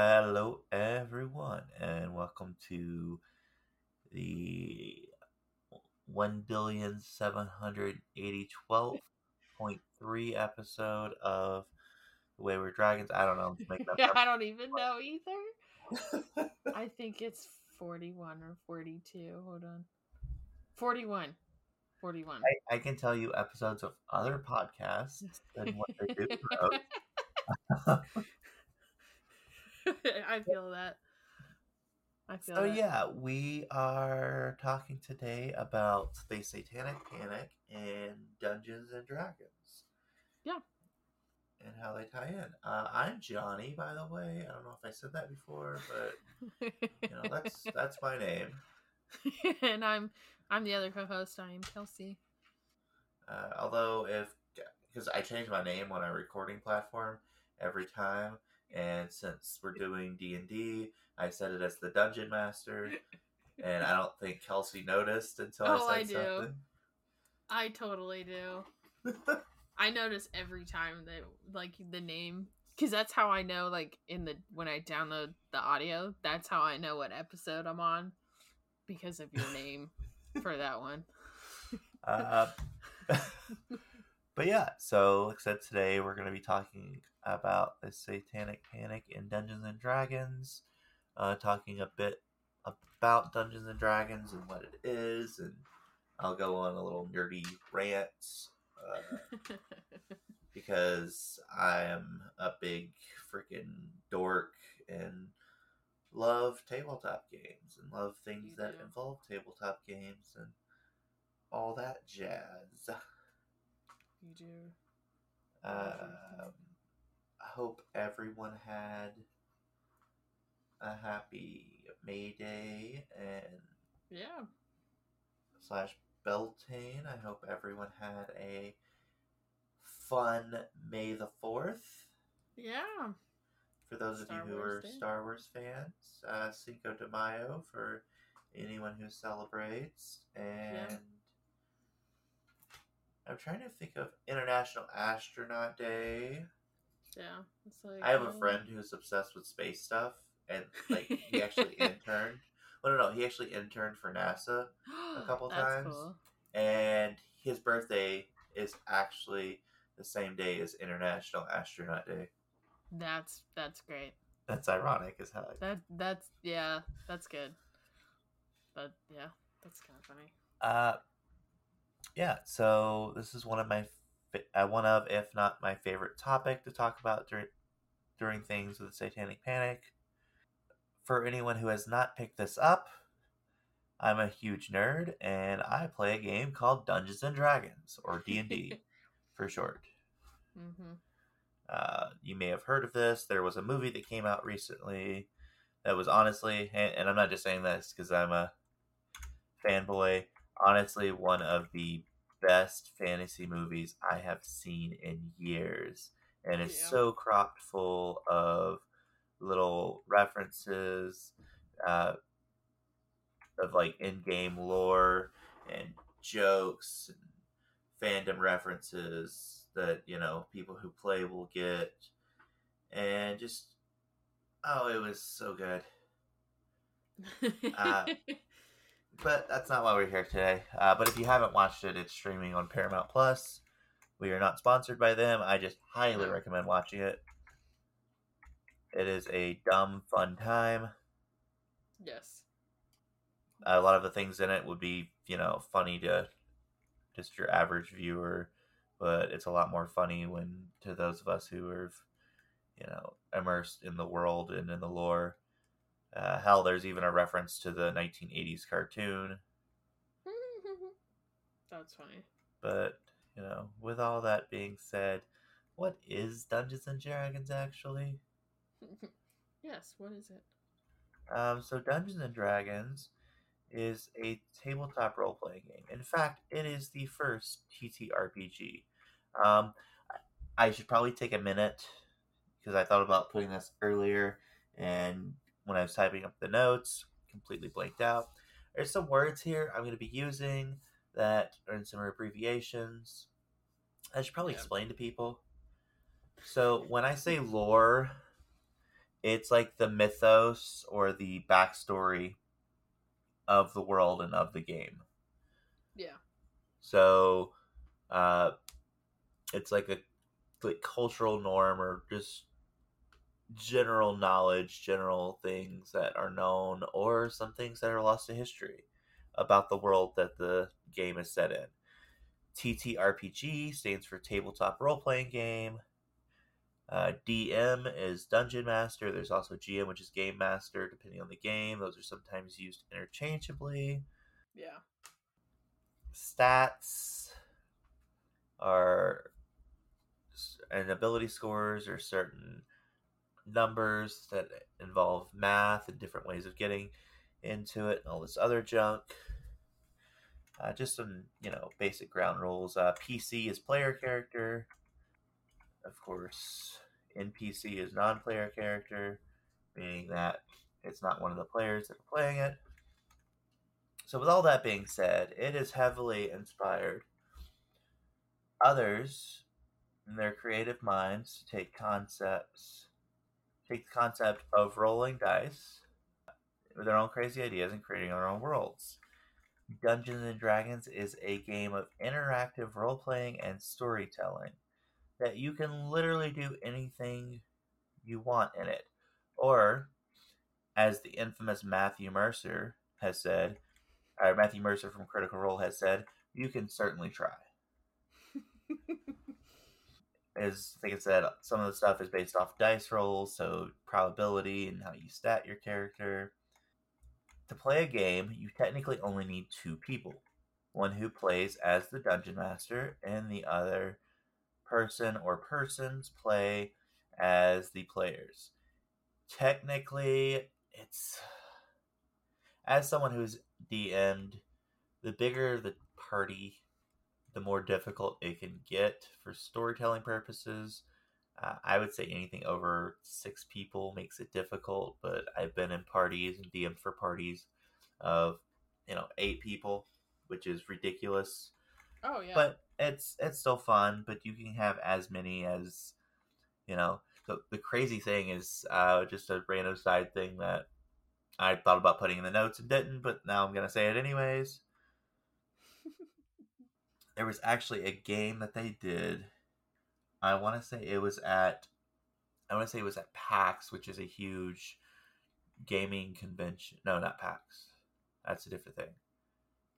Hello, everyone, and welcome to the one billion seven hundred eighty twelve point three episode of The Wayward Dragons. I don't know. I'm just making up. I don't even know either. I think it's 41 or 42. Hold on. 41. 41. I, I can tell you episodes of other podcasts and what they do. I feel that. I feel So that. yeah, we are talking today about the Satanic Panic and Dungeons and Dragons. Yeah. And how they tie in. Uh, I'm Johnny, by the way. I don't know if I said that before, but you know that's that's my name. and I'm I'm the other co-host. I am Kelsey. Uh, although if because I change my name on a recording platform every time, and since we're doing D and D, I set it as the Dungeon Master, and I don't think Kelsey noticed until Oh, I I said do. something. I totally do. I notice every time that like the name because that's how I know like in the when I download the audio that's how I know what episode I'm on because of your name for that one. Uh, but yeah, so like I said, today we're going to be talking about the Satanic Panic in Dungeons and Dragons, uh, talking a bit about Dungeons and Dragons and what it is, and I'll go on a little nerdy rant uh, because I am a big freaking dork and love tabletop games and love things You that do. involve tabletop games and all that jazz. you do. Um, I hope everyone had a happy May Day and Yeah. slash Beltane. I hope everyone had a fun May the Fourth. Yeah. For those Star of you who Wars are Day. Star Wars fans, uh, Cinco de Mayo for anyone who celebrates, and I'm trying to think of International Astronaut Day. Yeah. It's like I have a oh, friend who's obsessed with space stuff, and like he actually interned. Well, no, no, he actually interned for NASA, a couple That's times. Cool. and his birthday is actually the same day as International Astronaut Day. That's that's great. That's ironic as hell. That that's yeah, that's good. But yeah, that's kind of funny. Uh, yeah. So this is one of my uh, one of, if not my favorite topic to talk about during during things with the Satanic Panic. For anyone who has not picked this up, I'm a huge nerd, and I play a game called Dungeons and Dragons, or D and D for short. Mm-hmm. Uh, you may have heard of this. There was a movie that came out recently that was honestly, and, and I'm not just saying this because I'm a fanboy, honestly, one of the best fantasy movies I have seen in years. And it's Yeah. so cropped full of little references uh, of like in game lore and jokes and fandom references that you know people who play will get and just oh it was so good Uh, but that's not why we're here today. Uh, but if you haven't watched it it's streaming on paramount plus. We are not sponsored by them. I just highly recommend watching it. It is a dumb fun time. Yes. a lot of the things in it would be you know funny to just your average viewer but it's a lot more funny when to those of us who are you know immersed in the world and in the lore uh, hell there's even a reference to the 1980s cartoon that's funny. but you know with all that being said what is dungeons and dragons actually yes. What is it? Um, so Dungeons and Dragons is a tabletop role playing game. In fact, it is the first TTRPG. Um, I I should probably take a minute because I thought about putting this earlier, and when I was typing up the notes, completely blanked out. There's some words here I'm going to be using that are in some abbreviations. I should probably Yeah. explain to people. So when I say lore, it's like the mythos or the backstory of the world and of the game. Yeah. So, uh, it's like a like cultural norm or just general knowledge, general things that are known, or some things that are lost to history about the world that the game is set in. TTRPG stands for Tabletop Role Playing Game. Uh, DM is Dungeon Master. There's also GM, which is Game Master, depending on the game. Those are sometimes used interchangeably. Yeah. Stats are and ability scores are certain numbers that involve math and different ways of getting into it and all this other junk. Uh, just some, you know, basic ground rules. Uh, PC is player character. Of course, NPC is non player character, meaning that it's not one of the players that are playing it. So, with all that being said, it is heavily inspired others in their creative minds to take concepts, take the concept of rolling dice with their own crazy ideas and creating their own worlds. Dungeons and Dragons is a game of interactive role playing and storytelling that you can literally do anything you want in it. Or, as the infamous Matthew Mercer has said, or Matthew Mercer from Critical Role has said, you can certainly try. As like I said, some of the stuff is based off dice rolls, so probability and how you stat your character. To play a game, you technically only need two people one who plays as the dungeon master, and the other person or persons play as the players. Technically, it's as someone who's DM'd, the bigger the party, the more difficult it can get for storytelling purposes. Uh, I would say anything over six people makes it difficult, but I've been in parties and DM'd for parties of you know eight people, which is ridiculous. Oh yeah. But it's it's still fun. But you can have as many as you know. So the crazy thing is uh, just a random side thing that I thought about putting in the notes and didn't, but now I'm gonna say it anyways. There was actually a game that they did. I want to say it was at. I want to say it was at PAX, which is a huge gaming convention. No, not PAX. That's a different thing.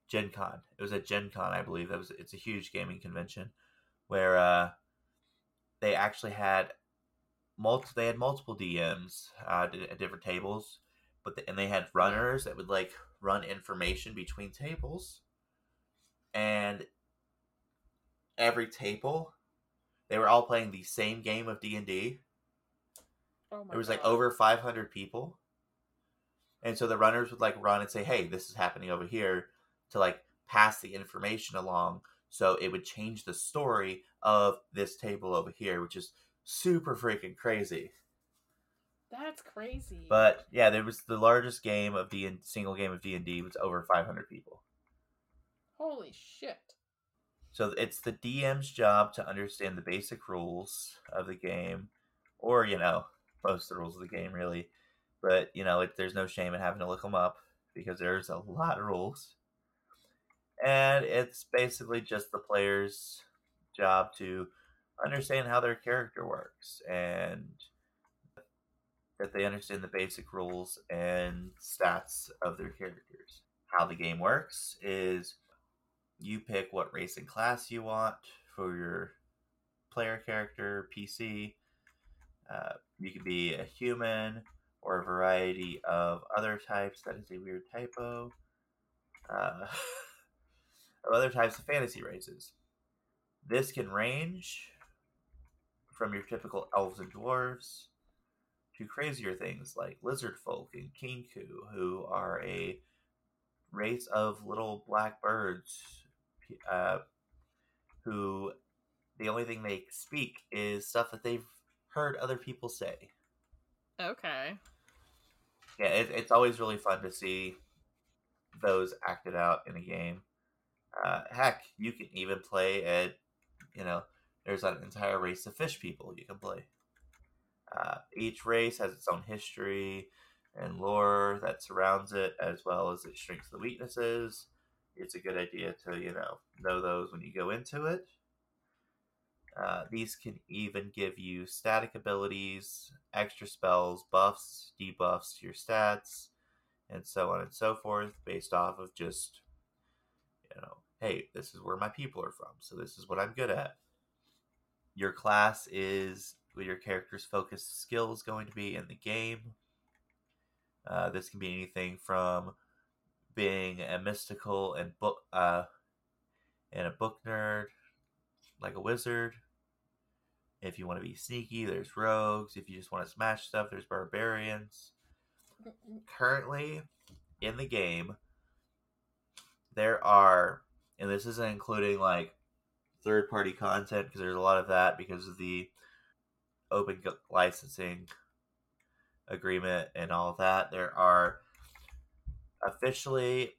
Gen Con. It was at Gen Con, I believe. That was it's a huge gaming convention where uh, they actually had multi they had multiple DMs uh, at different tables, but the, and they had runners that would like run information between tables, and every table they were all playing the same game of D and D. Oh There was like over 500 people. And so the runners would like run and say, "Hey, this is happening over here," to like pass the information along, so it would change the story of this table over here, which is super freaking crazy. That's crazy. But yeah, there was the largest game of D and single game of D and D was over 500 people. holy shit. So it's the DM's job to understand the basic rules of the game, or you know, most of the rules of the game really. But you know, it, there's no shame in having to look them up because there's a lot of rules, and it's basically just the player's job to understand how their character works and that they understand the basic rules and stats of their characters. How the game works is you pick what race and class you want for your player character PC. Uh, you can be a human or a variety of other types. That is a weird typo. Uh, of other types of fantasy races. This can range from your typical elves and dwarves to crazier things like lizard folk and kenku, who are a race of little black birds uh, who the only thing they speak is stuff that they've heard other people say. Okay. Yeah, it, it's always really fun to see those acted out in a game. Uh, heck, you can even play at, you know, there's an entire race of fish people you can play. Uh, each race has its own history and lore that surrounds it, as well as its strengths and weaknesses. It's a good idea to you know know those when you go into it. Uh, these can even give you static abilities, extra spells, buffs, debuffs to your stats, and so on and so forth, based off of just, you know, hey, this is where my people are from, so this is what I'm good at. Your class is what your character's focus skill is going to be in the game. Uh, this can be anything from being a mystical and book uh, and a book nerd, like a wizard. If you want to be sneaky, there's rogues. If you just want to smash stuff, there's barbarians. Currently, in the game, there are, and this isn't including like third party content because there's a lot of that because of the open licensing agreement and all that. There are officially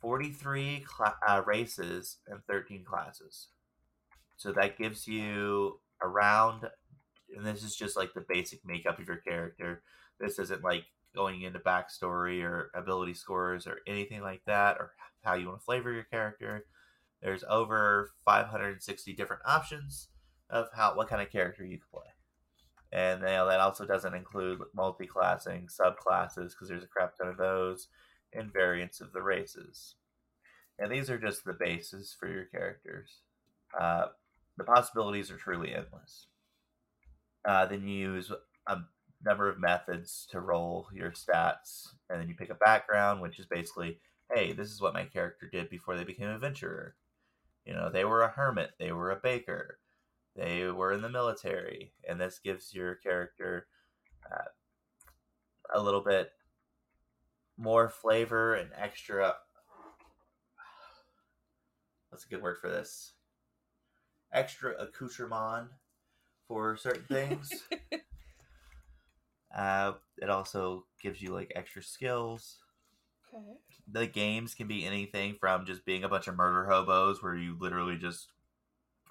43 cl- uh, races and 13 classes. So that gives you around, and this is just like the basic makeup of your character. This isn't like going into backstory or ability scores or anything like that, or how you want to flavor your character. There's over 560 different options of how what kind of character you can play. And you know, that also doesn't include multi-classing, subclasses, because there's a crap ton of those, and variants of the races. And these are just the bases for your characters. Uh, the possibilities are truly endless. Uh, then you use a number of methods to roll your stats, and then you pick a background, which is basically, hey, this is what my character did before they became a adventurer. You know, they were a hermit, they were a baker, they were in the military, and this gives your character uh, a little bit more flavor and extra. What's a good word for this? Extra accoutrement for certain things. uh, it also gives you like extra skills. Okay. The games can be anything from just being a bunch of murder hobos where you literally just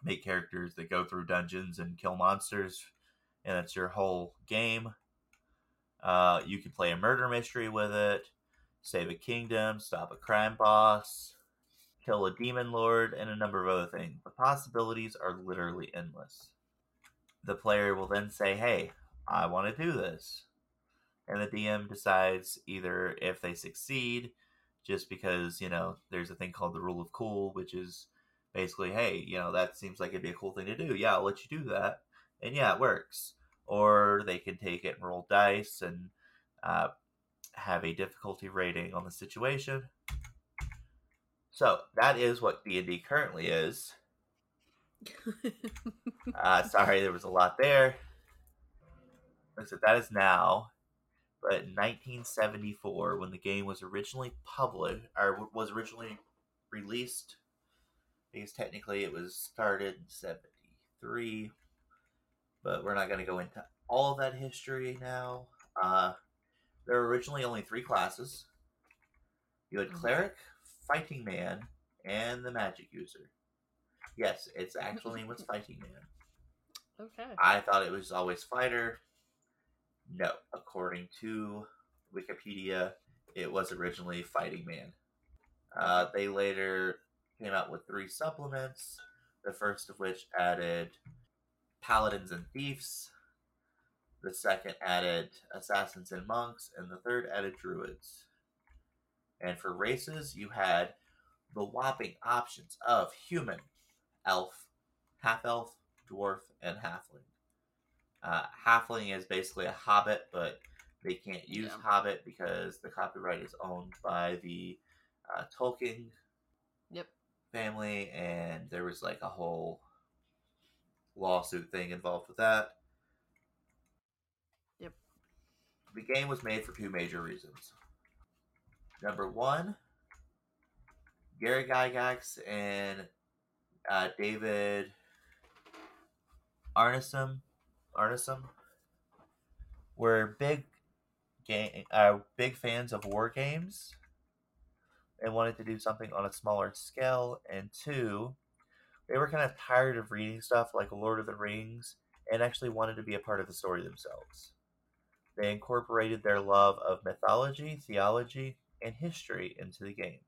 make characters that go through dungeons and kill monsters, and it's your whole game. Uh, you can play a murder mystery with it, save a kingdom, stop a crime boss, kill a demon lord, and a number of other things. The possibilities are literally endless. The player will then say, Hey, I want to do this. And the DM decides either if they succeed, just because, you know, there's a thing called the rule of cool, which is basically, hey, you know, that seems like it'd be a cool thing to do. Yeah, I'll let you do that. And yeah, it works. Or they can take it and roll dice and uh, have a difficulty rating on the situation. So that is what D and D currently is. uh, sorry, there was a lot there. Said, that is now. But 1974, when the game was originally published, or was originally released, because technically it was started in 73, but we're not going to go into all that history now. Uh, there were originally only three classes. You had cleric, fighting man, and the magic user. Yes, its actual name was fighting man. Okay. I thought it was always fighter. No, according to Wikipedia, it was originally fighting man. Uh, they later came out with three supplements. The first of which added paladins and thieves. The second added assassins and monks, and the third added druids. And for races, you had the whopping options of human, elf, half elf, dwarf, and halfling. Uh, halfling is basically a hobbit, but they can't use Yeah. hobbit because the copyright is owned by the uh, Tolkien. Family, and there was like a whole lawsuit thing involved with that. Yep. The game was made for two major reasons. Number one, Gary Gygax and uh, David Arneson, Arneson were big game, uh, big fans of war games and wanted to do something on a smaller scale. And two, they were kind of tired of reading stuff like Lord of the Rings and actually wanted to be a part of the story themselves. They incorporated their love of mythology, theology, and history into the game.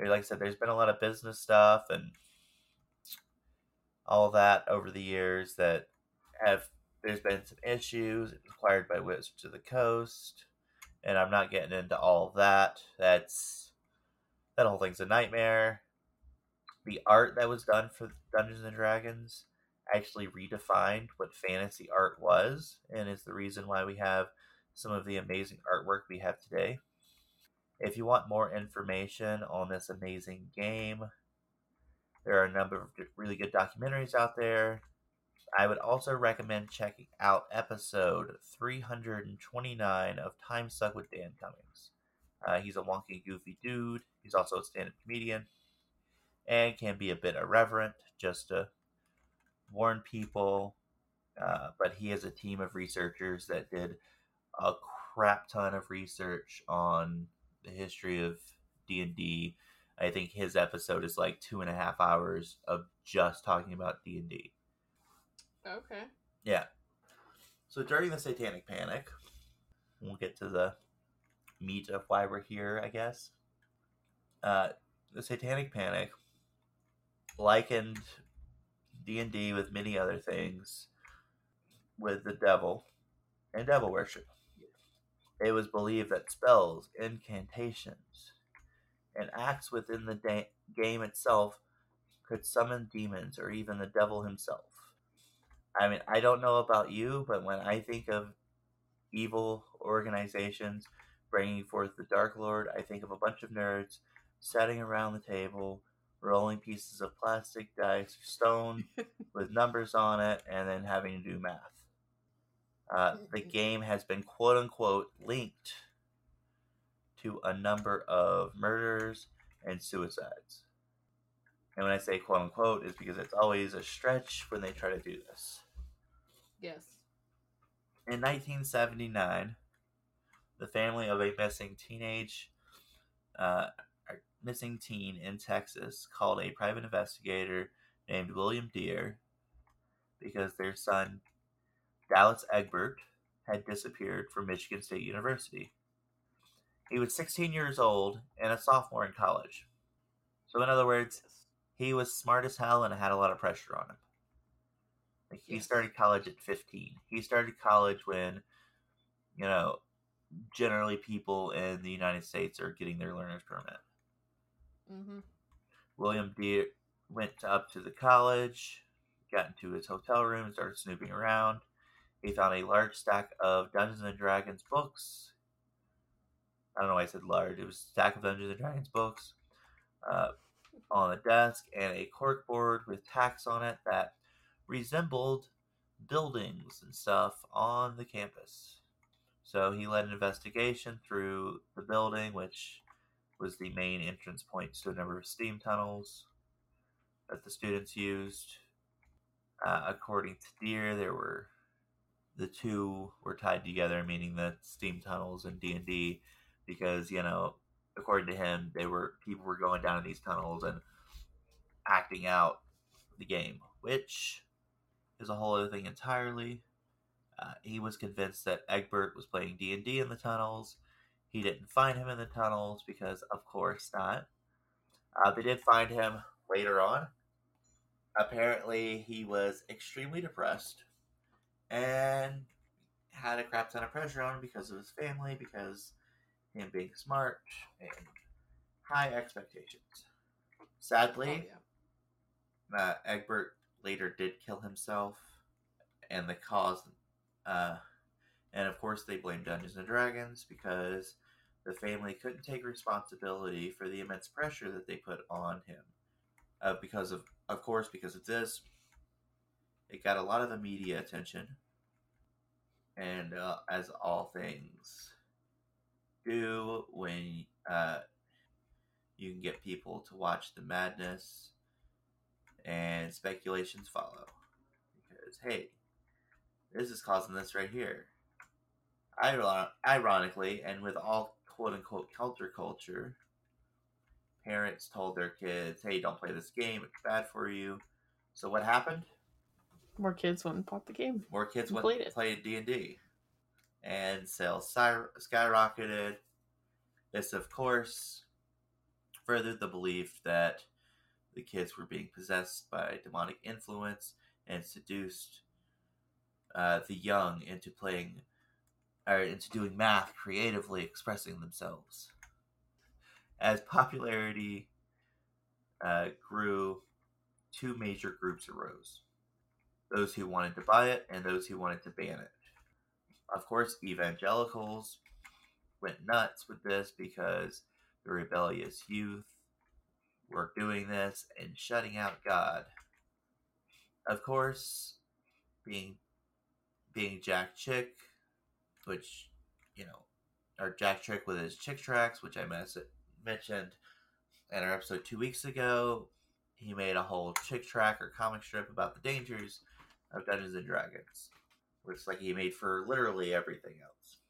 Like I said, there's been a lot of business stuff and all that over the years that have there's been some issues acquired by Wizards of the Coast, and I'm not getting into all that. That's that whole thing's a nightmare. The art that was done for Dungeons and Dragons actually redefined what fantasy art was, and is the reason why we have some of the amazing artwork we have today. If you want more information on this amazing game, there are a number of really good documentaries out there. I would also recommend checking out episode 329 of Time Suck with Dan Cummins. Uh, he's a wonky, goofy dude. He's also a stand up comedian and can be a bit irreverent just to warn people. Uh, but he has a team of researchers that did a crap ton of research on the history of D&D. I think his episode is like two and a half hours of just talking about D&D. Okay. Yeah. So during the Satanic Panic, we'll get to the meat of why we're here, I guess. Uh, the Satanic Panic likened D&D with many other things with the devil and devil worship. It was believed that spells, incantations, and acts within the da- game itself could summon demons or even the devil himself. I mean, I don't know about you, but when I think of evil organizations bringing forth the Dark Lord, I think of a bunch of nerds sitting around the table, rolling pieces of plastic dice, or stone with numbers on it, and then having to do math. Uh, the game has been quote unquote linked to a number of murders and suicides. And when I say quote unquote, is because it's always a stretch when they try to do this. Yes. In 1979, the family of a missing teenage, uh, missing teen in Texas called a private investigator named William Dear because their son, Dallas Egbert, had disappeared from Michigan State University. He was 16 years old and a sophomore in college. So, in other words, he was smart as hell and had a lot of pressure on him. Like he Yes. started college at 15. He started college when, you know, generally people in the United States are getting their learner's permit. Mm-hmm. William Dear went up to the college, got into his hotel room, started snooping around. He found a large stack of Dungeons and Dragons books. I don't know why I said large. It was a stack of Dungeons and Dragons books uh, on the desk and a corkboard with tacks on it that resembled buildings and stuff on the campus. So he led an investigation through the building, which was the main entrance points to a number of steam tunnels that the students used. Uh, according to Dear, there were the two were tied together, meaning the steam tunnels and D and D, because you know, according to him, they were people were going down in these tunnels and acting out the game, which is a whole other thing entirely. Uh, he was convinced that Egbert was playing D and D in the tunnels. He didn't find him in the tunnels because, of course, not. Uh, they did find him later on. Apparently, he was extremely depressed and had a crap ton of pressure on him because of his family, because him being smart and high expectations. Sadly, Oh, yeah. uh, Egbert later did kill himself, and the cause, uh, and of course they blame Dungeons and Dragons because the family couldn't take responsibility for the immense pressure that they put on him. Uh, because of, of course, because of this, it got a lot of the media attention, and uh, as all things do, when uh, you can get people to watch the madness and speculations follow. Because, hey, this is causing this right here. Ironically, and with all quote unquote counterculture, parents told their kids, hey, don't play this game, it's bad for you. So, what happened? More kids went and bought the game. More kids went played and it. played D and D, and sales sky- skyrocketed. This, of course, furthered the belief that the kids were being possessed by demonic influence and seduced uh, the young into playing or into doing math creatively, expressing themselves. As popularity uh, grew, two major groups arose those who wanted to buy it and those who wanted to ban it. Of course, evangelicals went nuts with this because the rebellious youth were doing this and shutting out God. Of course, being being Jack Chick, which you know, or Jack Chick with his Chick tracks, which I mes- mentioned in our episode two weeks ago. He made a whole Chick track or comic strip about the dangers of Dungeons and Dragons, which like he made for literally everything else.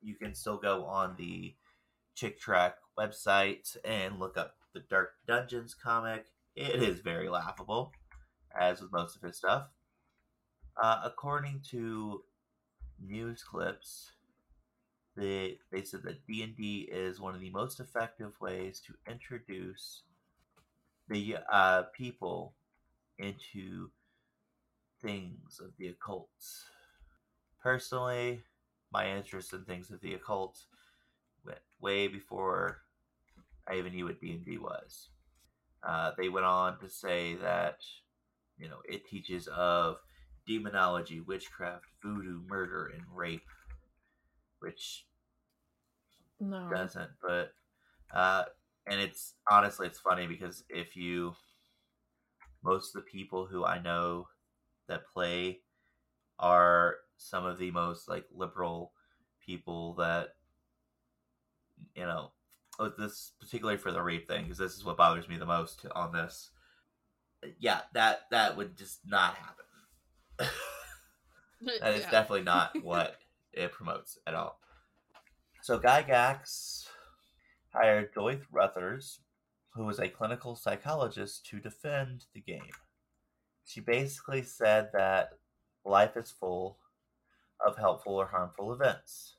You can still go on the Chick Track website and look up the Dark Dungeons comic. It is very laughable, as with most of his stuff. Uh, according to news clips, they they said that D and D is one of the most effective ways to introduce the uh, people into things of the occult. Personally, my interest in things of the occult went way before I even knew what D and D was. Uh, they went on to say that you know it teaches of demonology, witchcraft, voodoo, murder, and rape, which No. doesn't. But uh, and it's honestly it's funny because if you most of the people who I know that play are some of the most like liberal people that you know oh, this particularly for the rape thing because this is what bothers me the most on this yeah that that would just not happen that is Yeah. definitely not what it promotes at all so Gygax hired Joyce Brothers who was a clinical psychologist to defend the game she basically said that life is full of helpful or harmful events.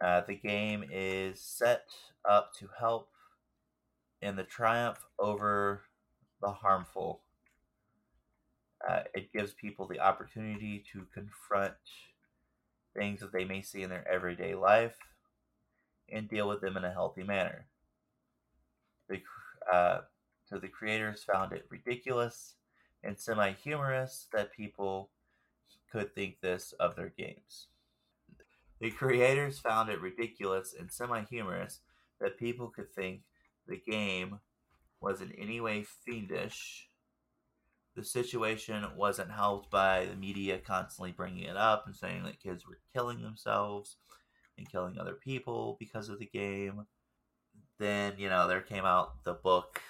Uh, the game is set up to help in the triumph over the harmful. Uh, it gives people the opportunity to confront things that they may see in their everyday life and deal with them in a healthy manner. The, uh, so the creators found it ridiculous and semi humorous that people could think this of their games. The creators found it ridiculous and semi humorous that people could think the game was in any way fiendish. The situation wasn't helped by the media constantly bringing it up and saying that kids were killing themselves and killing other people because of the game. Then, you know, there came out the book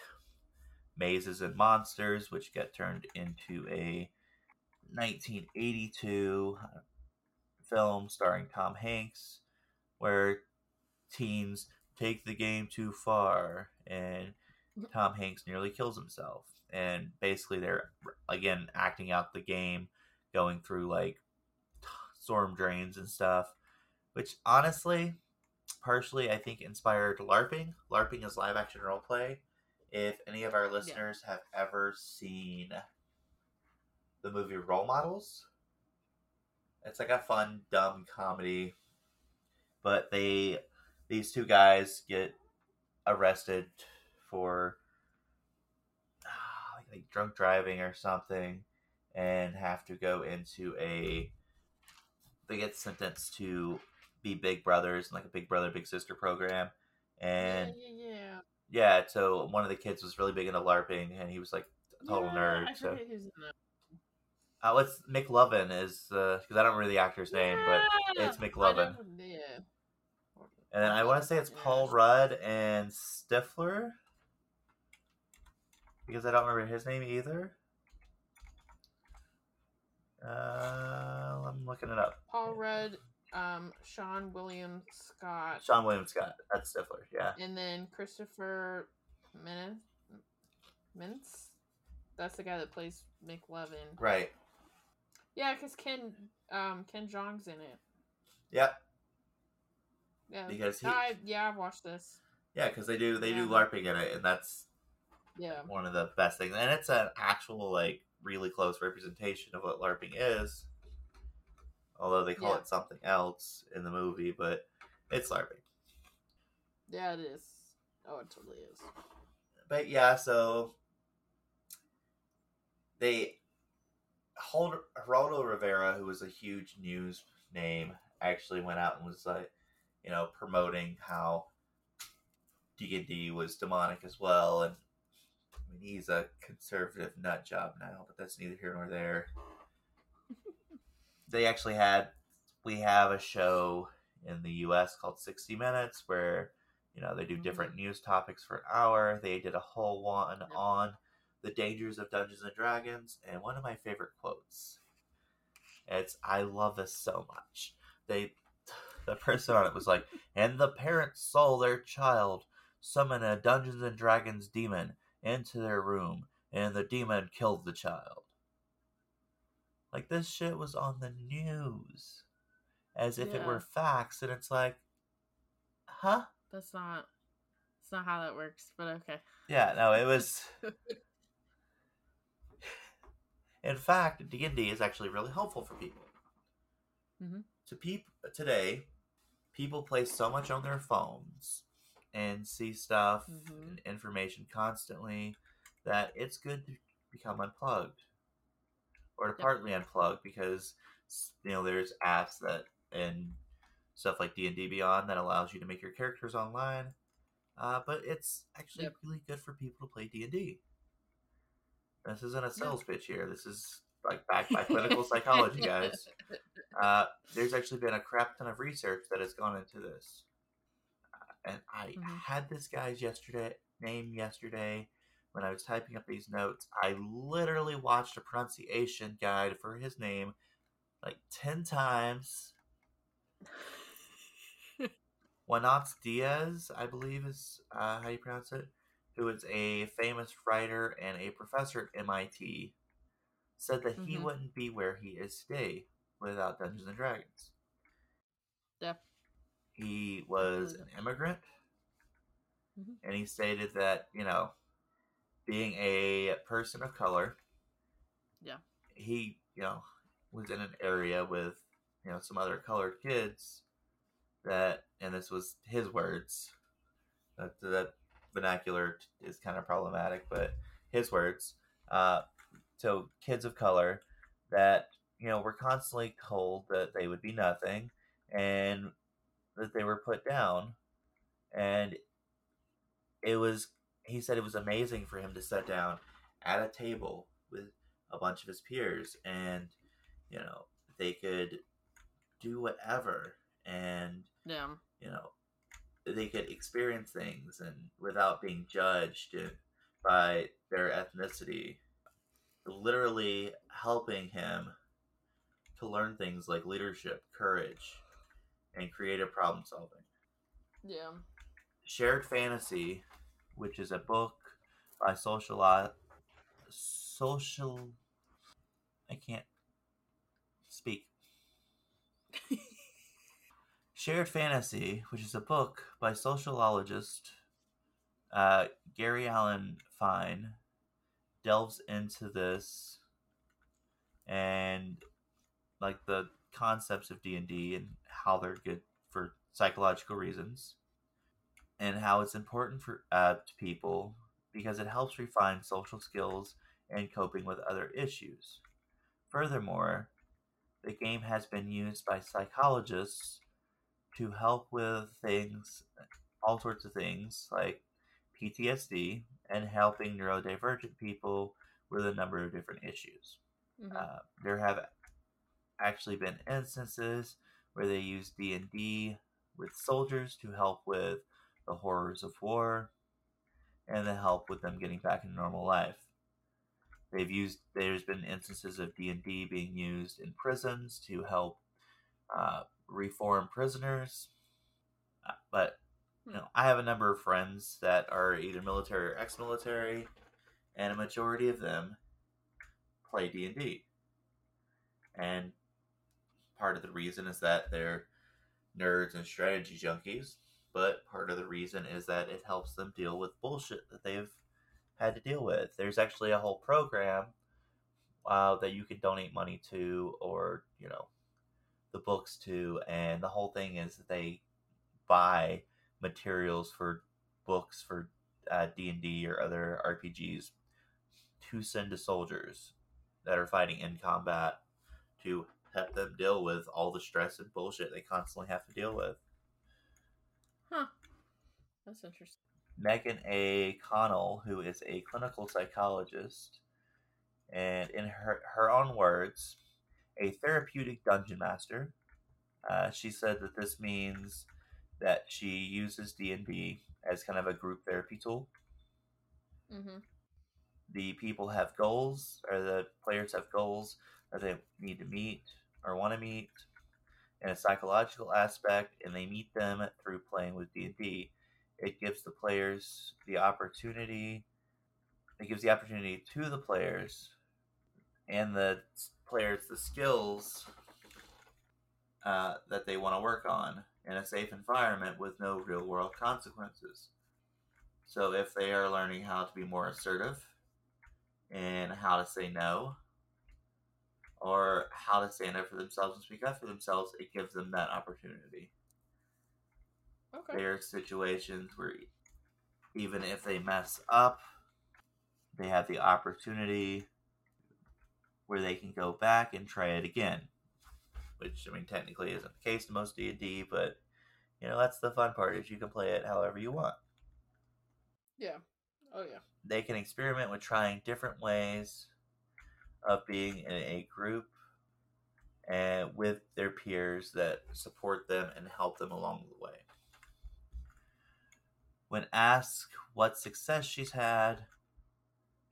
Mazes and Monsters, which got turned into a 1982 film starring Tom Hanks, where teens take the game too far and Tom Hanks nearly kills himself. And basically, they're again acting out the game, going through like storm drains and stuff, which honestly, partially, I think inspired LARPing. LARPing is live action role play. If any of our listeners have ever seen the movie Role Models, it's like a fun, dumb comedy. But they, these two guys get arrested for like drunk driving or something, and have to go into a. They get sentenced to be big brothers, like a big brother, big sister program, and yeah, yeah. yeah, so one of the kids was really big into LARPing, and he was like a total Yeah, nerd. I So, forget who's in that. uh, what's McLovin is because I don't remember the actor's name, but it's Yeah, McLovin. Yeah. and then I want to say it's Yeah. Paul Rudd and Stifler because I don't remember his name either. Uh, I'm looking it up. Paul Rudd, um, Seann William Scott, Seann William Scott. That's Stifler. Yeah. and then Christopher Mintz. Mintz? That's the guy that plays McLovin. Right. Yeah, because Ken um Ken Jeong's in it. Yep. Yeah. Because he, I yeah, I've watched this. yeah, because they do they do LARPing in it, and that's Yeah. one of the best things. And it's an actual like really close representation of what LARPing is. Although they call Yeah. it something else in the movie, but it's LARPing. Yeah, it is. Oh, it totally is. But yeah, so they hold Geraldo Rivera, who was a huge news name, actually went out and was like, you know, promoting how D and D was demonic as well, and mean he's a conservative nut job now, but that's neither here nor there. they actually had we have a show in the U.S. called 60 Minutes where you know they do mm-hmm. different news topics for an hour. They did a whole one on the dangers of Dungeons and Dragons, and one of my favorite quotes. It's I love this so much. They the person on it was like, and the parents saw their child summon a Dungeons and Dragons demon into their room, and the demon killed the child. Like this shit was on the news, as if it were facts, and it's like, huh? That's not. That's not how that works. But okay. Yeah, no, it was. In fact, D and D is actually really helpful for people. Mhm. To peop today, people play so much on their phones and see stuff Mhm. and information constantly that it's good to become unplugged or to Yep. partly unplug because you know there's apps that and stuff like D and D Beyond that allows you to make your characters online. Uh, but it's actually Yep. really good for people to play D and D. This isn't a sales pitch here. This is like backed by clinical psychology, guys. Uh, there's actually been a crap ton of research that has gone into this, and I Mhm. had this guy's yesterday name yesterday when I was typing up these notes. I literally watched a pronunciation guide for his name like ten times. Junot Diaz, I believe is uh, how you pronounce it, who is a famous writer and a professor at MIT, said that he Mhm. wouldn't be where he is today without Dungeons and Dragons. Yep. He was an immigrant, Mhm. and he stated that, you know, being a person of color, Yeah. he, you know, was in an area with, you know, some other colored kids that, and this was his words, that, that vernacular is kind of problematic, but his words, uh, so kids of color that, you know, were constantly told that they would be nothing and that they were put down. And it was, he said it was amazing for him to sit down at a table with a bunch of his peers and, you know, they could do whatever and Yeah. you know they could experience things and without being judged by their ethnicity literally helping him to learn things like leadership courage and creative problem solving Yeah. shared fantasy which is a book by social social i can't speak Shared Fantasy, which is a book by sociologist uh, Gary Alan Fine, delves into this and like the concepts of D and D and how they're good for psychological reasons, and how it's important for uh, to people because it helps refine social skills and coping with other issues. Furthermore, the game has been used by psychologists to help with things, all sorts of things like PTSD and helping neurodivergent people with a number of different issues. Mhm. Uh, there have actually been instances where they use D and D with soldiers to help with the horrors of war and to help with them getting back in normal life. They've used. There's been instances of D and D being used in prisons to help uh, reform prisoners. Uh, but you know, I have a number of friends that are either military or ex-military, and a majority of them play D and D. and part of the reason is that they're nerds and strategy junkies, but part of the reason is that it helps them deal with bullshit that they've had to deal with. There's actually a whole program uh, that you can donate money to, or you know, the books to, and the whole thing is that they buy materials for books for uh, D and D or other RPGs to send to soldiers that are fighting in combat to help them deal with all the stress and bullshit they constantly have to deal with. Huh. That's interesting. Megan A. Connell, who is a clinical psychologist, and in her, her own words, a therapeutic dungeon master. Uh, she said that this means that she uses D&D as kind of a group therapy tool. Mm-hmm. The people have goals, or the players have goals that they need to meet or want to meet in a psychological aspect, and they meet them through playing with D&D. It gives the players the opportunity. It gives the opportunity to the players and the players the skills uh, that they want to work on in a safe environment with no real world consequences. So if they are learning how to be more assertive and how to say no, or how to stand up for themselves and speak up for themselves, it gives them that opportunity. Okay. There are situations where even if they mess up, they have the opportunity where they can go back and try it again. Which I mean technically isn't the case in most D and D, but you know that's the fun part is you can play it however you want. Yeah. Oh yeah. They can experiment with trying different ways of being in a group and with their peers that support them and help them along the way. When asked what success she's had,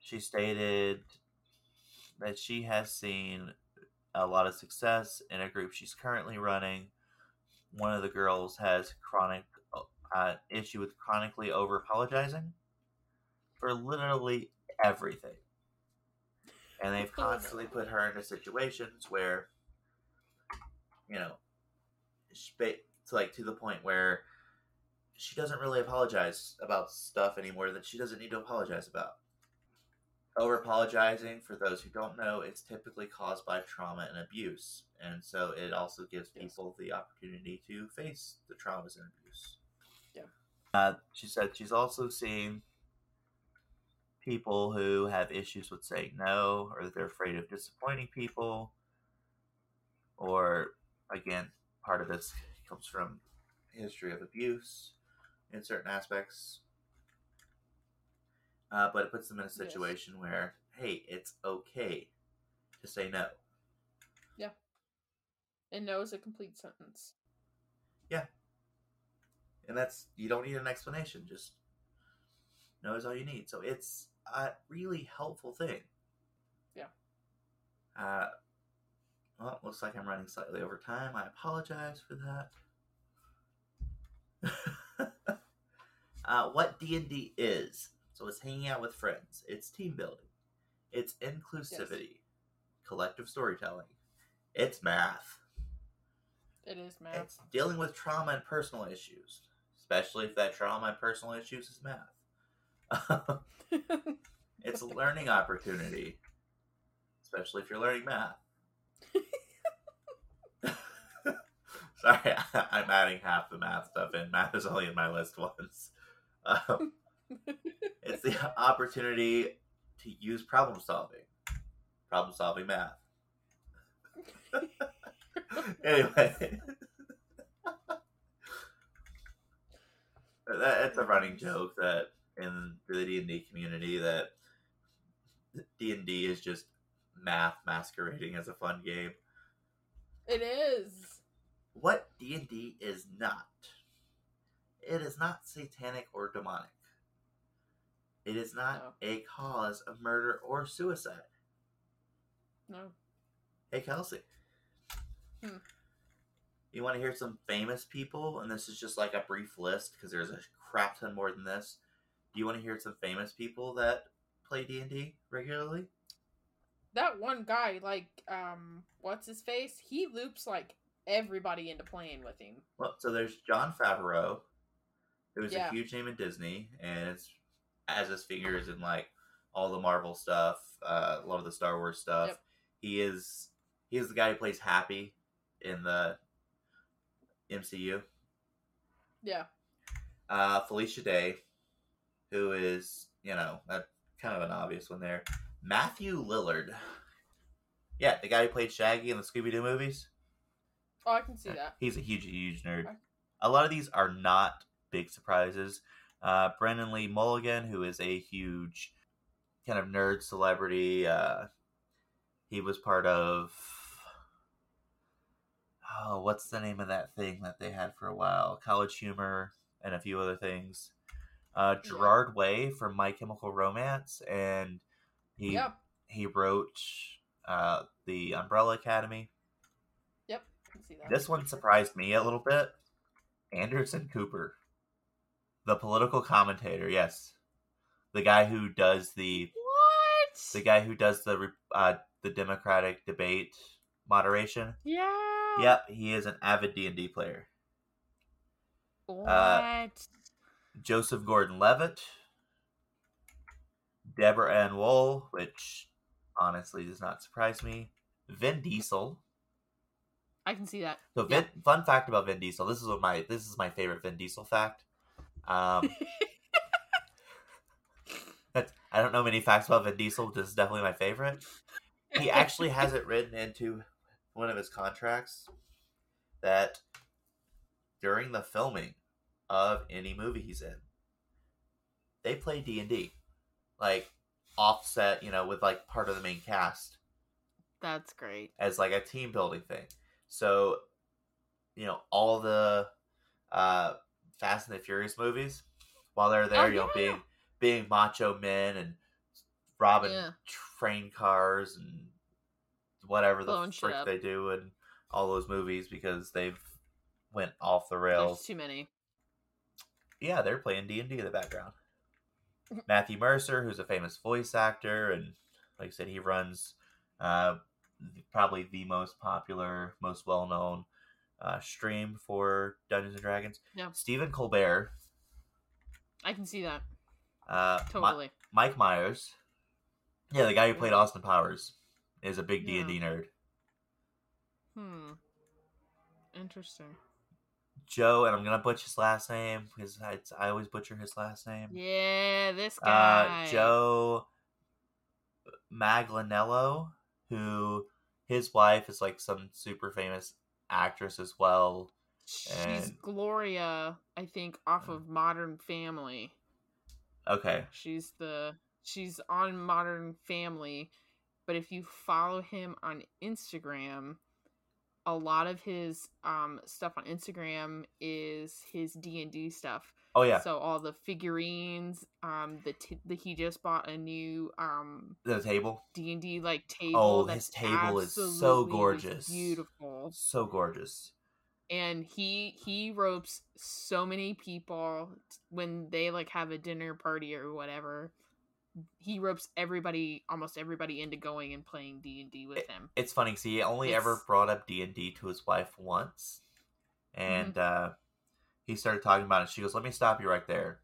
she stated that she has seen a lot of success in a group she's currently running. One of the girls has chronic uh, issue with chronically over apologizing for literally everything, and they've constantly put her into situations where, you know, it's like to the point where she doesn't really apologize about stuff anymore that she doesn't need to apologize about. Over apologizing, for those who don't know, it's typically caused by trauma and abuse. And so it also gives people the opportunity to face the traumas and abuse. Yeah. Uh, she said she's also seen people who have issues with saying no or that they're afraid of disappointing people. Or, again, part of this comes from history of abuse in certain aspects uh, but it puts them in a situation yes. where, hey, it's okay to say no. Yeah. And no is a complete sentence. Yeah. And that's, you don't need an explanation, just no is all you need. So it's a really helpful thing. Yeah. Uh, well, looks like I'm running slightly over time. I apologize for that. uh, what D&D is so it's hanging out with friends, it's team building, it's inclusivity, yes. collective storytelling, it's math. It is math. It's dealing with trauma and personal issues, especially if that trauma and personal issues is math. it's a learning opportunity, especially if you're learning math. Sorry, I'm adding half the math stuff in. Math is only in my list once. Um, it's the opportunity to use problem solving, problem solving math. anyway, that, it's a running joke that in the D and D community that D and D is just math masquerading as a fun game. It is. What D and D is not. It is not satanic or demonic. It is not no. a cause of murder or suicide. No. Hey, Kelsey. Hmm. You want to hear some famous people? And this is just like a brief list because there's a crap ton more than this. Do you want to hear some famous people that play D and D regularly? that one guy, like, um, what's his face? He loops like everybody into playing with him. Well, so there's Jon Favreau, who is Yeah. a huge name in Disney, and it's as his fingers in like all the Marvel stuff, uh, a lot of the Star Wars stuff. Yep. He is he is the guy who plays Happy in the MCU. Yeah. Uh, Felicia Day, who is you know a, kind of an obvious one there. Matthew Lillard, yeah, the guy who played Shaggy in the Scooby Doo movies. Oh, I can see that. He's a huge, huge nerd. Okay. A lot of these are not big surprises. Uh, Brennan Lee Mulligan, who is a huge kind of nerd celebrity, uh, he was part of. Oh, what's the name of that thing that they had for a while? College Humor and a few other things. Uh. Gerard Way from My Chemical Romance, and he Yep. he wrote uh, the Umbrella Academy. Yep. See that. This one surprised me a little bit. Anderson Cooper, the political commentator, yes, the guy who does the What? the guy who does the uh, the Democratic debate moderation. Yeah. Yep, he is an avid D and D player. What? Uh, Joseph Gordon-Levitt, Deborah Ann Woll, which honestly does not surprise me. Vin Diesel. I can see that. So, Vin, fun fact about Vin Diesel. This is what my this is my favorite Vin Diesel fact. Um, that's, I don't know many facts about Vin Diesel. But this is definitely my favorite. He actually has it written into one of his contracts that during the filming of any movie he's in, they play D and D, like offset, you know, with like part of the main cast That's great. as like a team building thing. So, you know, all the uh Fast and the Furious movies, while they're there, Oh, you know, yeah. being being macho men and robbing Yeah. train cars and whatever the Blowing shit frick they do in all those movies because they've went off the There's rails. too many. Yeah, they're playing D and D in the background. Matthew Mercer, who's a famous voice actor, and like I said, he runs uh, probably the most popular, most well known uh, stream for Dungeons and Dragons. Yeah. Stephen Colbert, I can see that. uh, Totally. Mike Myers, yeah, the guy who played Austin Powers, is a big D and D nerd. Hmm. Interesting. Joe, and I'm gonna butcher his last name because I, I always butcher his last name. Yeah, this guy. uh, Joe Maglanello, who his wife is like some super famous actress as well. She's and- Gloria, I think, off of Modern Family. Okay, She's the she's on Modern Family, but if you follow him on Instagram, a lot of his um stuff on Instagram is his D and D stuff. oh yeah, So all the figurines, um, the, t- the he just bought a new um the table, D and D like table. Oh, his table is so gorgeous. beautiful. so gorgeous. And he he ropes so many people t- when they like have a dinner party or whatever. He ropes everybody, almost everybody, into going and playing D and D with him. It's funny. See, he only ever brought up D and D to his wife once, Mm-hmm. and uh, he started talking about it. She goes, "Let me stop you right there.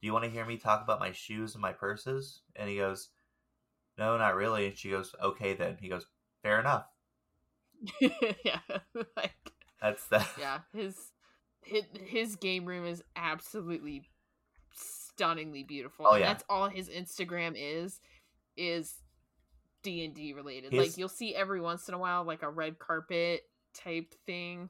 Do you want to hear me talk about my shoes and my purses?" And he goes, "No, not really." And she goes, "Okay, then." He goes, "Fair enough." yeah, like That's that. yeah, his his his game room is absolutely stunningly beautiful. Oh, yeah. that's all his Instagram is is D and D related. His- Like you'll see every once in a while like a red carpet type thing,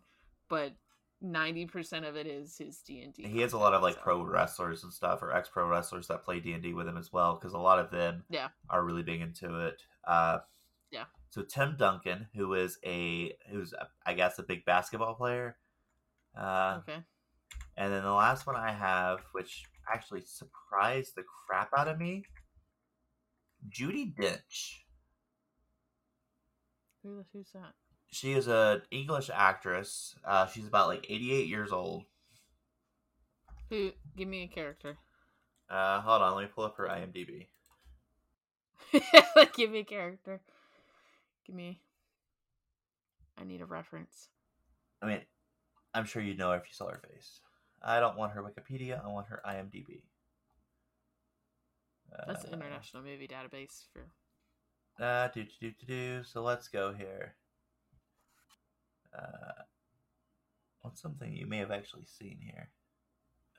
but ninety percent of it is his D and D. He has a lot of like pro wrestlers and stuff, or ex pro wrestlers that play D and D with him as well, because a lot of them Yeah. are really big into it. Uh, Yeah. So Tim Duncan, who is a who's a, I guess a big basketball player, uh, Okay. and then the last one I have, which actually surprised the crap out of me, Judi Dench. Who who's that? She is an English actress. Uh, she's about like 88 years old. Who give me a character. Uh, hold on, let me pull up her IMDb. give me a character. Give me. I need a reference. I mean, I'm sure you'd know her if you saw her face. I don't want her Wikipedia. I want her IMDb. That's the Uh, International Movie Database for. Uh, do do do do. So let's go here. Uh, what's something you may have actually seen here?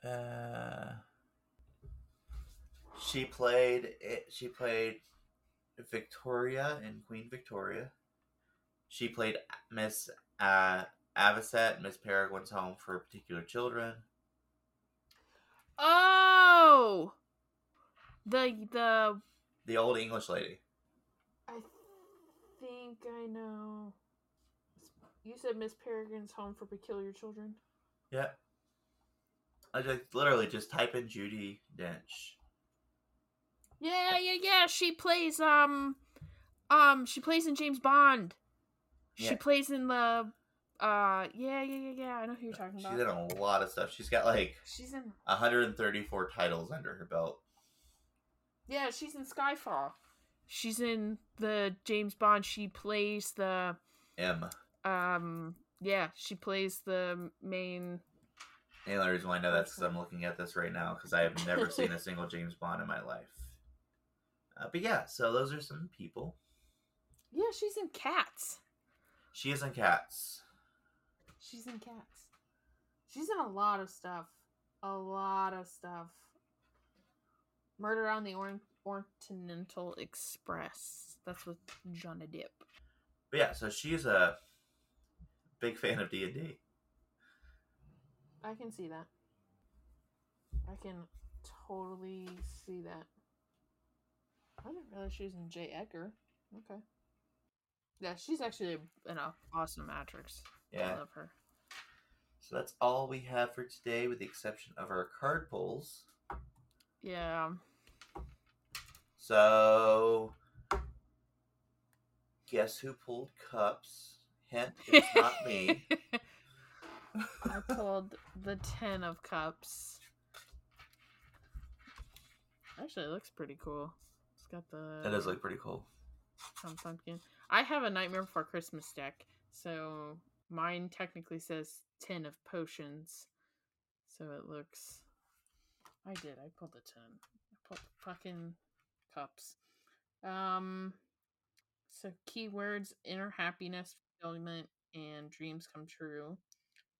Uh, she played it. She played Victoria in Queen Victoria. She played Miss uh, Avocet, Miss Peregrine's Home for Particular Children. Oh, the the. The old English lady. I think I know. You said Miss Peregrine's Home for Peculiar Children. Yeah. I just literally just type in Judi Dench. Yeah, yeah, yeah. She plays um, um, she plays in James Bond. She plays in the. Uh, yeah, yeah, yeah, yeah. I know who you're talking about. She's in a lot of stuff. She's got like She's in. 134 titles under her belt. Yeah, she's in Skyfall. She's in the James Bond. She plays the M. um. Yeah, she plays the main. The only reason why I know that's because I'm looking at this right now because I have never seen a single James Bond in my life. Uh, but yeah, so those are some people. Yeah, she's in Cats. She is in Cats. She's in Cats. She's in a lot of stuff. A lot of stuff. Murder on the Or- Oriental Express. That's with Johnny Depp. But yeah, so she's a big fan of D and D. I can see that. I can totally see that. I didn't realize she was in J. Edgar. Okay. Yeah, she's actually an awesome actress. I Yeah. love her. So that's all we have for today, with the exception of our card pulls. Yeah. So, guess who pulled cups? Hint, it's not me. I pulled the Ten of Cups. Actually, it looks pretty cool. It's got the. That does look pretty cool. Pumpkin. I have a Nightmare Before Christmas deck, so mine technically says Ten of Potions. So it looks. I did. I pulled the ten. I pulled fucking cups. Um. So keywords: inner happiness, fulfillment, and dreams come true.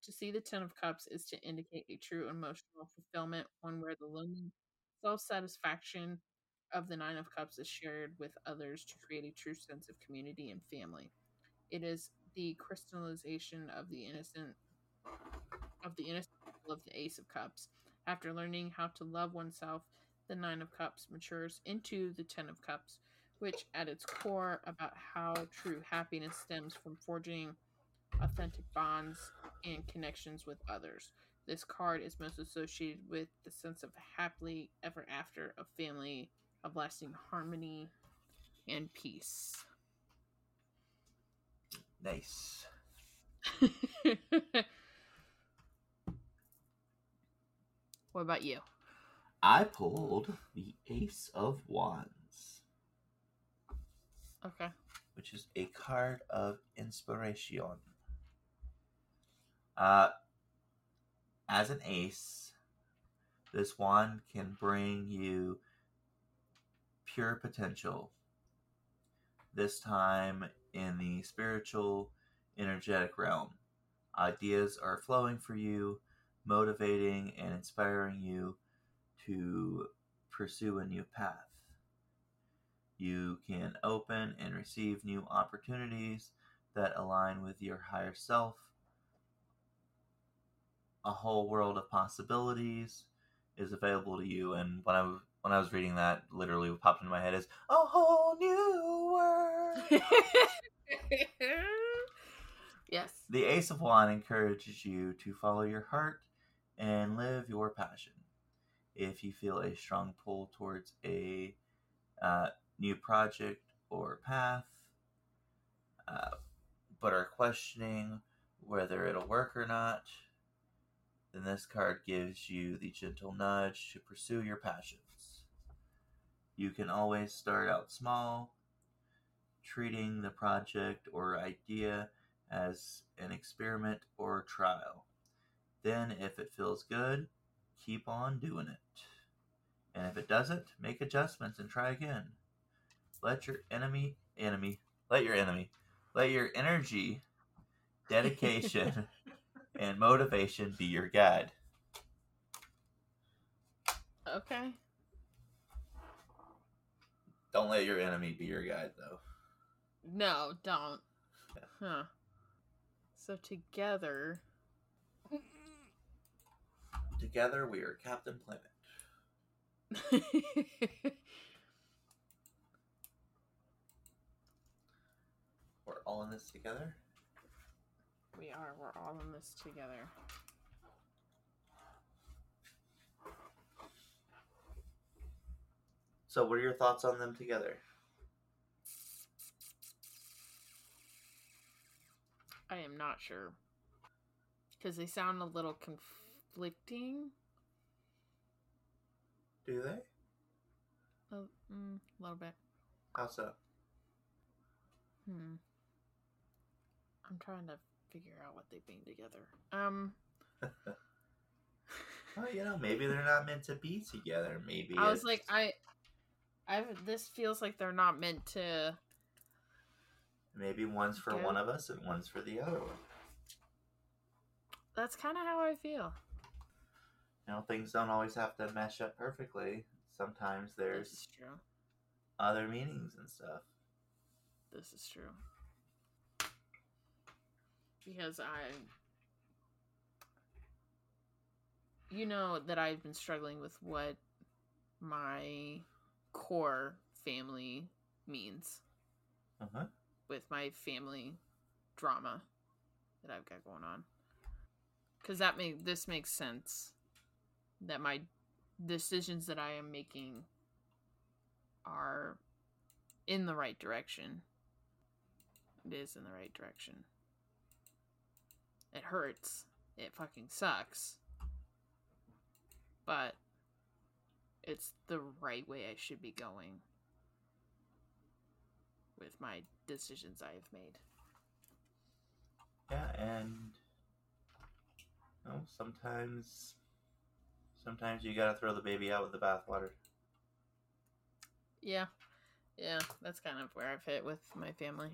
To see the Ten of Cups is to indicate a true emotional fulfillment, one where the lonely self satisfaction of the Nine of Cups is shared with others to create a true sense of community and family. It is the crystallization of the innocent of the innocent of the Ace of Cups. After learning how to love oneself, the Nine of Cups matures into the Ten of Cups, which at its core about how true happiness stems from forging authentic bonds and connections with others. This card is most associated with the sense of happily ever after, of family, of lasting harmony and peace. Nice. what about you? I pulled the Ace of Wands, Okay. which is a card of inspiration. Uh, as an ace, this wand can bring you pure potential. This time in the spiritual, energetic realm. Ideas are flowing for you, motivating and inspiring you to pursue a new path. You can open and receive new opportunities that align with your higher self. A whole world of possibilities is available to you. And when I when I was reading that, literally what popped into my head is a whole new world. yes. The Ace of Wands encourages you to follow your heart and live your passion. If you feel a strong pull towards a uh, new project or path, uh, but are questioning whether it'll work or not, then this card gives you the gentle nudge to pursue your passions. You can always start out small, treating the project or idea as an experiment or trial. Then, if it feels good, keep on doing it. And if it doesn't, make adjustments and try again. Let your enemy, enemy, let your enemy, let your energy, dedication, and motivation be your guide. Okay. Don't let your enemy be your guide, though. No, don't. Yeah. Huh. So together. Together, we are Captain Planet. We're all in this together. we are. We're all in this together. So, what are your thoughts on them together? I am not sure. Because they sound a little conflicting. Do they? A, mm, a little bit. How so? Hmm. I'm trying to figure out what they mean together. Um, Well, you know, maybe they're not meant to be together. Maybe I was like, I, I. This feels like they're not meant to. maybe one's for one of us and one's for the other one. That's kind of how I feel. You know, things don't always have to mesh up perfectly. Sometimes there's other meanings and stuff. This is true. Because I. You know that I've been struggling with what my core family means Uh huh. with my family drama that I've got going on. Cuz that make this makes sense that my decisions that I am making are in the right direction. It is in the right direction. It hurts. It fucking sucks. But it's the right way I should be going with my decisions I have made. Yeah, and you know, sometimes sometimes you gotta throw the baby out with the bathwater. Yeah. Yeah, that's kind of where I've hit with my family.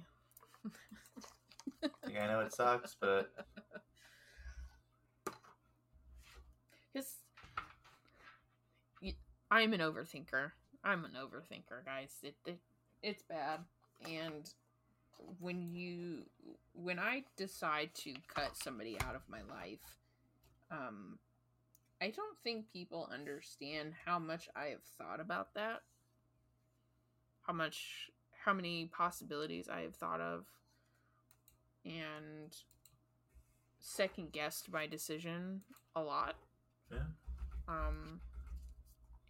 I know it sucks, but Because I'm an overthinker. I'm an overthinker, guys. It, it it's bad, and when you when I decide to cut somebody out of my life, um, I don't think people understand how much I have thought about that. How much, how many possibilities I have thought of, and second guessed my decision a lot yeah. um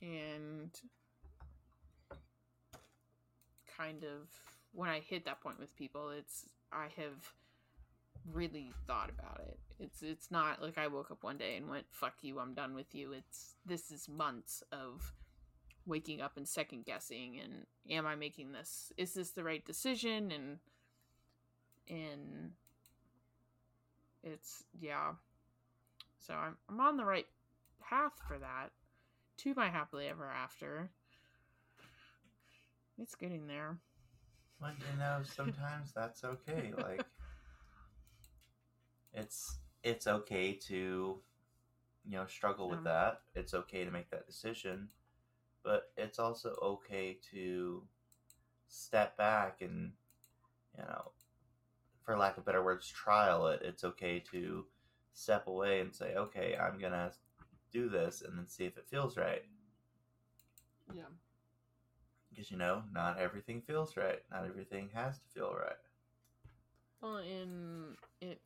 and kind of when i hit that point with people it's i have really thought about it. It's it's not like i woke up one day and went fuck you i'm done with you. It's this is months of waking up and second guessing and am i making this is this the right decision? And and it's yeah. So i'm, I'm on the right path for that to my happily ever after it's getting there But you know, sometimes that's okay. Like it's it's okay to you know struggle with Um. that. It's okay to make that decision, but it's also okay to step back and you know, for lack of better words, trial it. It's okay to step away and say, "Okay, I'm going to do this and then see if it feels right." yeah Because you know, not everything feels right. Not everything has to feel right. well in it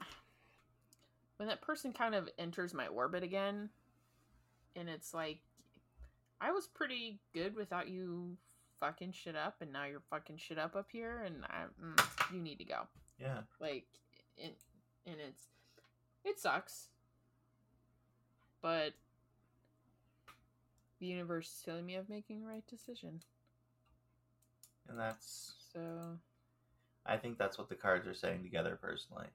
when that person kind of enters my orbit again and it's like i was pretty good without you fucking shit up and now you're fucking shit up up here and i mm, you need to go Yeah. like and, and it's it sucks but the universe is telling me i'm making the right decision and that's So I think that's what the cards are saying together personally.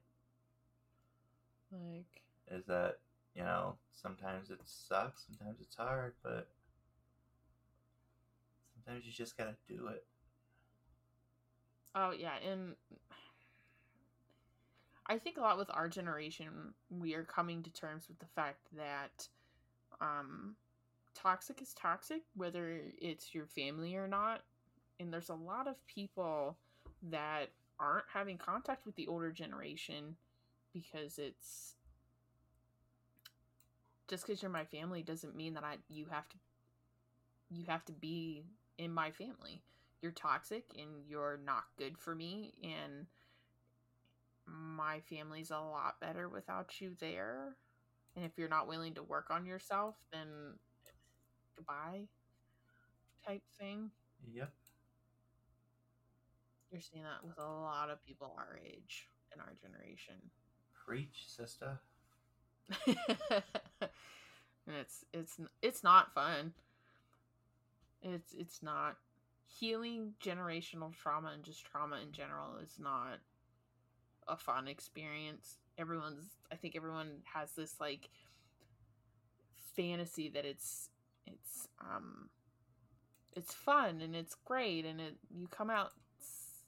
like Is that, you know, sometimes it sucks, sometimes it's hard, but sometimes you just gotta do it. Oh yeah, and I think a lot with our generation, we are coming to terms with the fact that um toxic is toxic, whether it's your family or not. And there's a lot of people that aren't having contact with the older generation because it's just because you're my family doesn't mean that I you have to you have to be in my family you're toxic and you're not good for me and my family's a lot better without you there and if you're not willing to work on yourself then goodbye type thing Yep. you're seeing that with a lot of people our age in our generation Preach, sister. and it's it's it's not fun it's it's not healing generational trauma and just trauma in general is not a fun experience everyone's i think everyone has this like fantasy that it's it's um it's fun and it's great and it you come out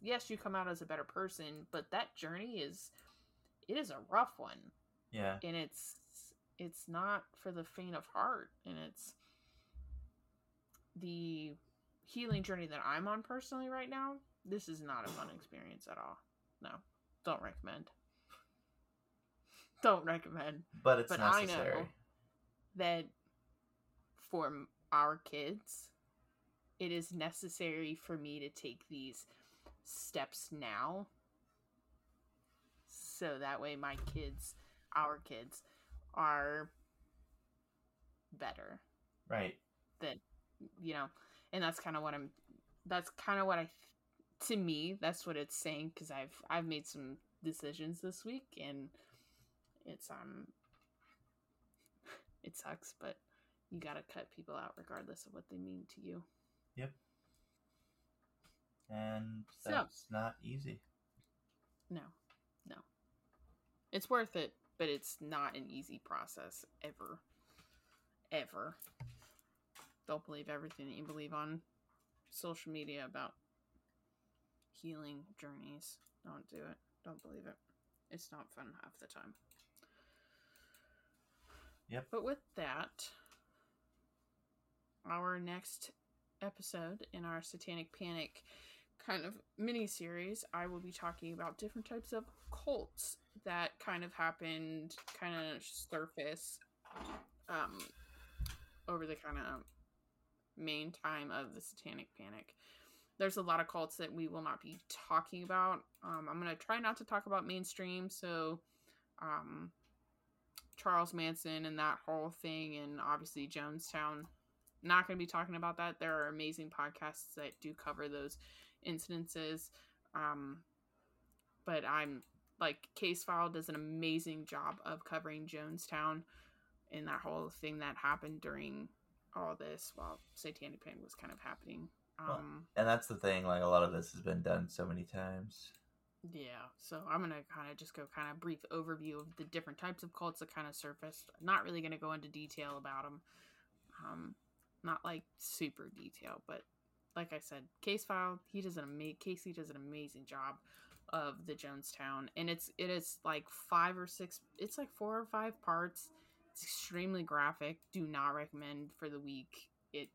yes you come out as a better person but that journey is it is a rough one. Yeah. and it's it's not for the faint of heart and it's the healing journey that i'm on personally right now this is not a fun experience at all. No. Don't recommend. Don't recommend. But it's But I know. that for our kids it is necessary for me to take these steps now so that way my kids our kids are better Right. that you know and that's kind of what i'm that's kind of what i to me that's what it's saying because i've i've made some decisions this week and it's um it sucks but you gotta cut people out regardless of what they mean to you. Yep. And So- that's not easy. no. No. It's worth it but it's not an easy process ever. Ever. Don't believe everything that you believe on social media about healing journeys. Don't do it. Don't believe it. It's not fun half the time. Yep. but with that our next episode in our satanic panic kind of mini series i will be talking about different types of cults that kind of happened kind of surface um over the kind of main time of the satanic panic. There's a lot of cults that we will not be talking about. Um, i'm going to try not to talk about mainstream so um, charles manson and that whole thing and obviously jonestown not going to be talking about that. There are amazing podcasts that do cover those incidences. Um, but i'm like Casefile does an amazing job of covering jonestown and that whole thing that happened during all this while satanic panic was kind of happening. Well, um And that's the thing, like a lot of this has been done so many times. yeah so i'm gonna kind of just go kind of brief overview of the different types of cults that kind of surfaced. Not really gonna go into detail about them um not like super detail but like i said Casefile he does an amazing casey does an amazing job of the jonestown and it's it is like five or six it's like four or five parts. It's extremely graphic. Do not recommend for the week. It's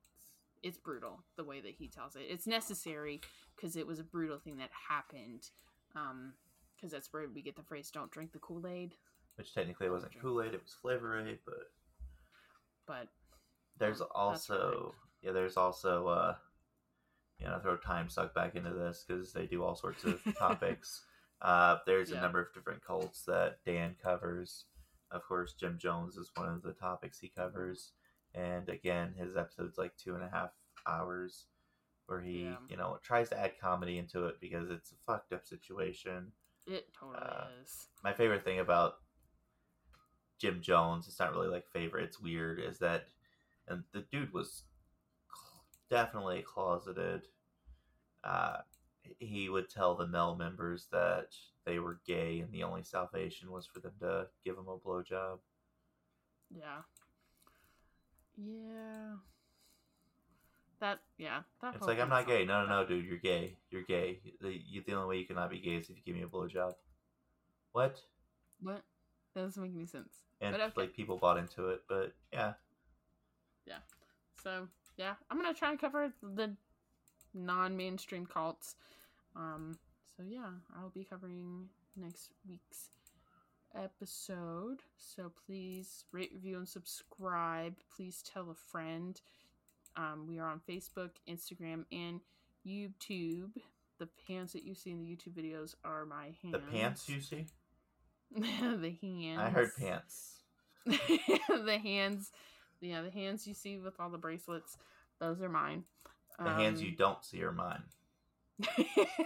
it's brutal the way that he tells it. It's necessary because it was a brutal thing that happened um because that's where we get the phrase don't drink the kool-aid. Which technically wasn't Kool Aid, it was Flavor Aid, but but there's also yeah, there's also uh you know, throw time suck back into this because they do all sorts of topics. Uh, there's a number of different cults that Dan covers. Of course, Jim Jones is one of the topics he covers, and again, his episode's like two and a half hours, where he Yeah. you know tries to add comedy into it because it's a fucked up situation. it totally Uh, is my favorite thing about Jim Jones, it's not really like favorite, it's weird, is that and the dude was cl- definitely closeted. uh, he would tell the Mel members that they were gay and the only salvation was for them to give him a blowjob. Yeah. Yeah. That yeah. That It's like I'm not gay. No, no, no, dude, you're gay. You're gay. The, you, the only way you cannot be gay is if you give me a blowjob. What? What? That doesn't make any sense. And okay. like people bought into it, but yeah, So yeah, I'm gonna try and cover the non-mainstream cults. Um, so yeah, I'll be covering next week's episode. So please rate, review, and subscribe. Please tell a friend. Um, we are on Facebook, Instagram, and YouTube. The pants that you see in the YouTube videos are my hands. the pants you see. the hands. I heard pants. the hands, yeah, the hands you see with all the bracelets, those are mine. The hands Um, you don't see are mine.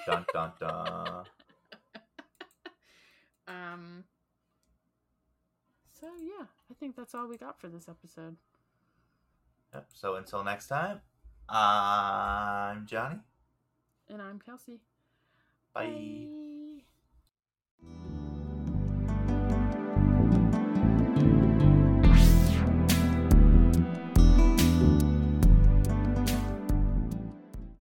Dun dun dun. um. So yeah, I think that's all we got for this episode. Yep. So until next time, I'm Johnny. And I'm Kelsey. Bye. Bye.